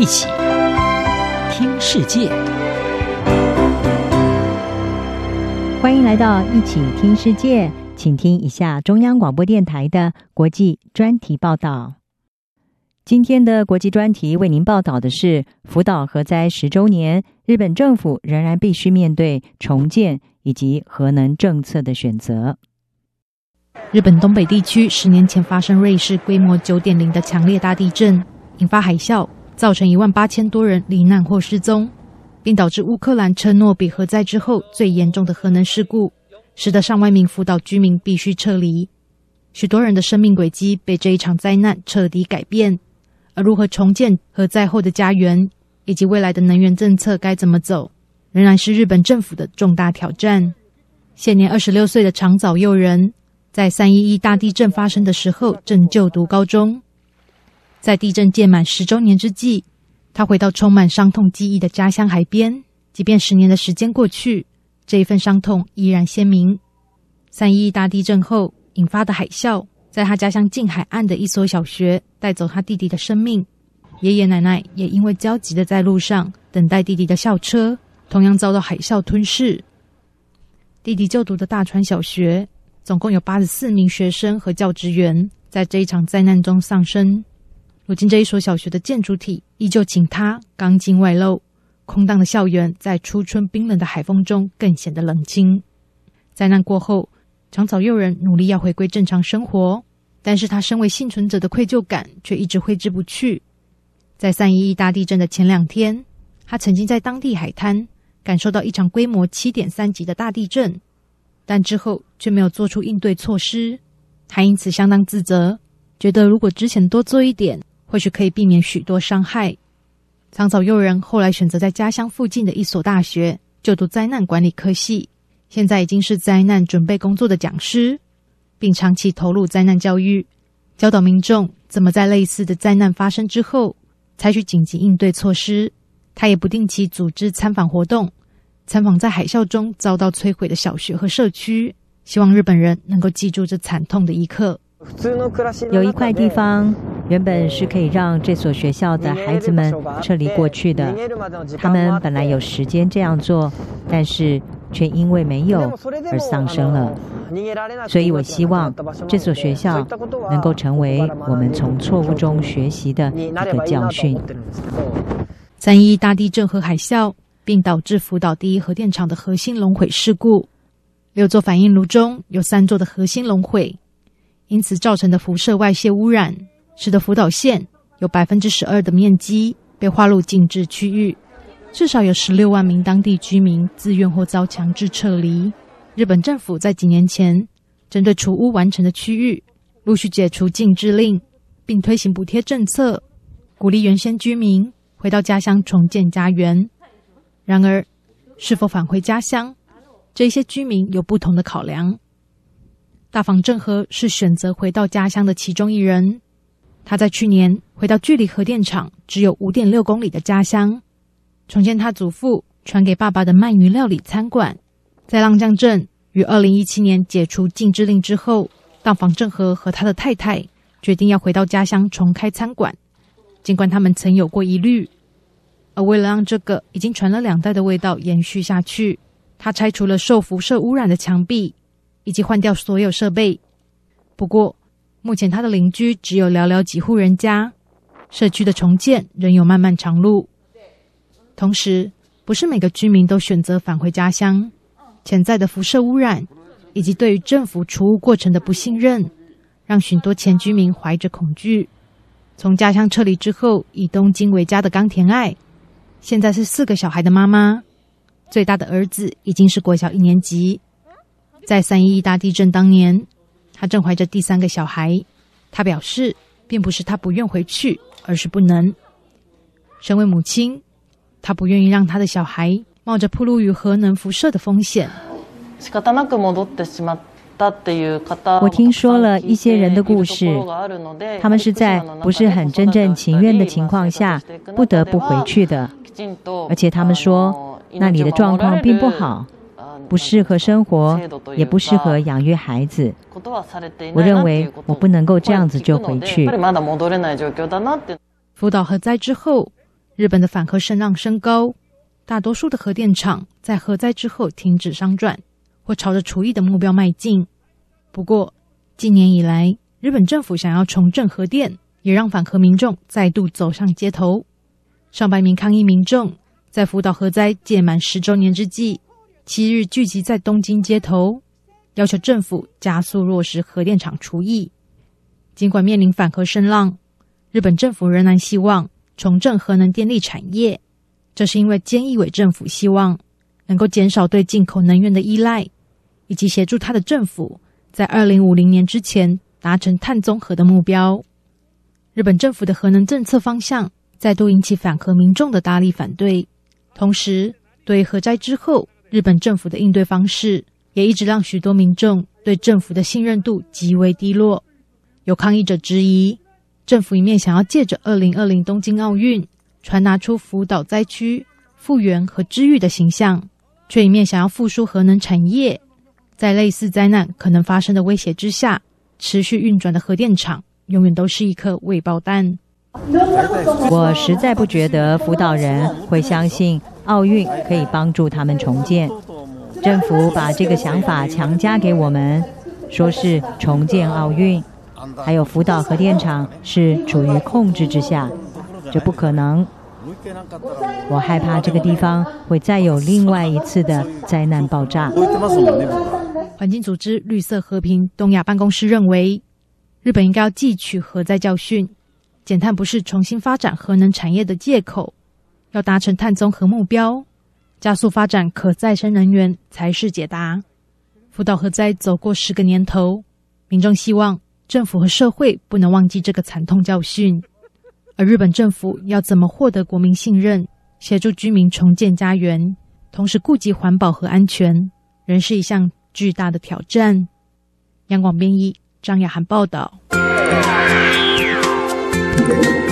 一起听世界，欢迎来到一起听世界，请听一下中央广播电台的国际专题报道。今天的国际专题为您报道的是福岛核灾十周年，日本政府仍然必须面对重建以及核能政策的选择。日本东北地区十年前发生瑞士规模九点零的强烈大地震，引发海啸，造成一万八千多人罹难或失踪，并导致乌克兰车诺比核灾之后最严重的核能事故，使得上万名福岛居民必须撤离。许多人的生命轨迹被这一场灾难彻底改变，而如何重建核灾后的家园，以及未来的能源政策该怎么走，仍然是日本政府的重大挑战。现年二十六岁的长沼佑人。在三一一大地震发生的时候，正就读高中。在地震届满十周年之际，他回到充满伤痛记忆的家乡海边。即便十年的时间过去，这一份伤痛依然鲜明。三一大地震后引发的海啸，在他家乡近海岸的一所小学带走他弟弟的生命。爷爷奶奶也因为焦急的在路上等待弟弟的校车，同样遭到海啸吞噬。弟弟就读的大川小学。总共有八十四名学生和教职员在这一场灾难中丧生。如今，这一所小学的建筑体依旧倾塌，钢筋外露，空荡的校园在初春冰冷的海风中更显得冷清。灾难过后，长沼佑人努力要回归正常生活，但是他身为幸存者的愧疚感却一直挥之不去。在三一一大地震的前两天，他曾经在当地海滩感受到一场规模七点三级的大地震。但之后却没有做出应对措施，他因此相当自责，觉得如果之前多做一点，或许可以避免许多伤害。长沼佑人后来选择在家乡附近的一所大学就读灾难管理科系，现在已经是灾难准备工作的讲师，并长期投入灾难教育，教导民众怎么在类似的灾难发生之后采取紧急应对措施。他也不定期组织参访活动。参访在海啸中遭到摧毁的小学和社区，希望日本人能够记住这惨痛的一刻。有一块地方原本是可以让这所学校的孩子们撤离过去的，他们本来有时间这样做，但是却因为没有而丧生了。所以我希望这所学校能够成为我们从错误中学习的一个教训。三一大地震和海啸。并导致福岛第一核电厂的核心熔毁事故，六座反应炉中有三座的核心熔毁，因此造成的辐射外泄污染，使得福岛县有百分之十二的面积被划入禁制区域，至少有十六万名当地居民自愿或遭强制撤离。日本政府在几年前针对除污完成的区域，陆续解除禁制令，并推行补贴政策，鼓励原先居民回到家乡重建家园。然而，是否返回家乡，这些居民有不同的考量。大房正和是选择回到家乡的其中一人。他在去年回到距离核电厂只有五点六公里的家乡，重建他祖父传给爸爸的鳗鱼料理餐馆。在浪江镇于二零一七年解除禁制令之后，大房正和和他的太太决定要回到家乡重开餐馆，尽管他们曾有过疑虑。而为了让这个已经传了两代的味道延续下去，他拆除了受辐射污染的墙壁，以及换掉所有设备。不过，目前他的邻居只有寥寥几户人家，社区的重建仍有漫漫长路。同时，不是每个居民都选择返回家乡，潜在的辐射污染以及对于政府除污过程的不信任，让许多前居民怀着恐惧。从家乡撤离之后，以东京为家的冈田爱。现在是四个小孩的妈妈，最大的儿子已经是国小一年级。在三一一大地震当年，她正怀着第三个小孩。她表示，并不是她不愿回去，而是不能。身为母亲，她不愿意让她的小孩冒着暴露于核能辐射的风险。我听说了一些人的故事，他们是在不是很真正情愿的情况下不得不回去的。而且他们说，那里的状况并不好，不适合生活，也不适合养育孩子。我认为我不能够这样子就回去。福岛核灾之后，日本的反核声浪升高，大多数的核电厂在核灾之后停止商转，或朝着除役的目标迈进。不过，近年以来，日本政府想要重振核电，也让反核民众再度走上街头。上百名抗议民众在福岛核灾届满十周年之际，七日聚集在东京街头，要求政府加速落实核电厂除役。尽管面临反核声浪，日本政府仍然希望重振核能电力产业。这是因为菅义伟政府希望能够减少对进口能源的依赖，以及协助他的政府。在二零五零年之前达成碳综合的目标，日本政府的核能政策方向再度引起反核民众的大力反对。同时，对核灾之后日本政府的应对方式，也一直让许多民众对政府的信任度极为低落。有抗议者质疑，政府一面想要借着二零二零东京奥运传达出福岛灾区复原和治愈的形象，却一面想要复苏核能产业。在类似灾难可能发生的威胁之下，持续运转的核电厂永远都是一颗未爆弹。我实在不觉得福岛人会相信奥运可以帮助他们重建。政府把这个想法强加给我们，说是重建奥运，还有福岛核电厂是处于控制之下，这不可能。我害怕这个地方会再有另外一次的灾难爆炸。环境组织绿色和平东亚办公室认为，日本应该要汲取核灾教训，减碳不是重新发展核能产业的借口，要达成碳中和目标，加速发展可再生能源才是解答。福岛核灾走过十个年头，民众希望政府和社会不能忘记这个惨痛教训，而日本政府要怎么获得国民信任，协助居民重建家园，同时顾及环保和安全，仍是一项。巨大的挑战。央广编译张雅涵报道。Thank you.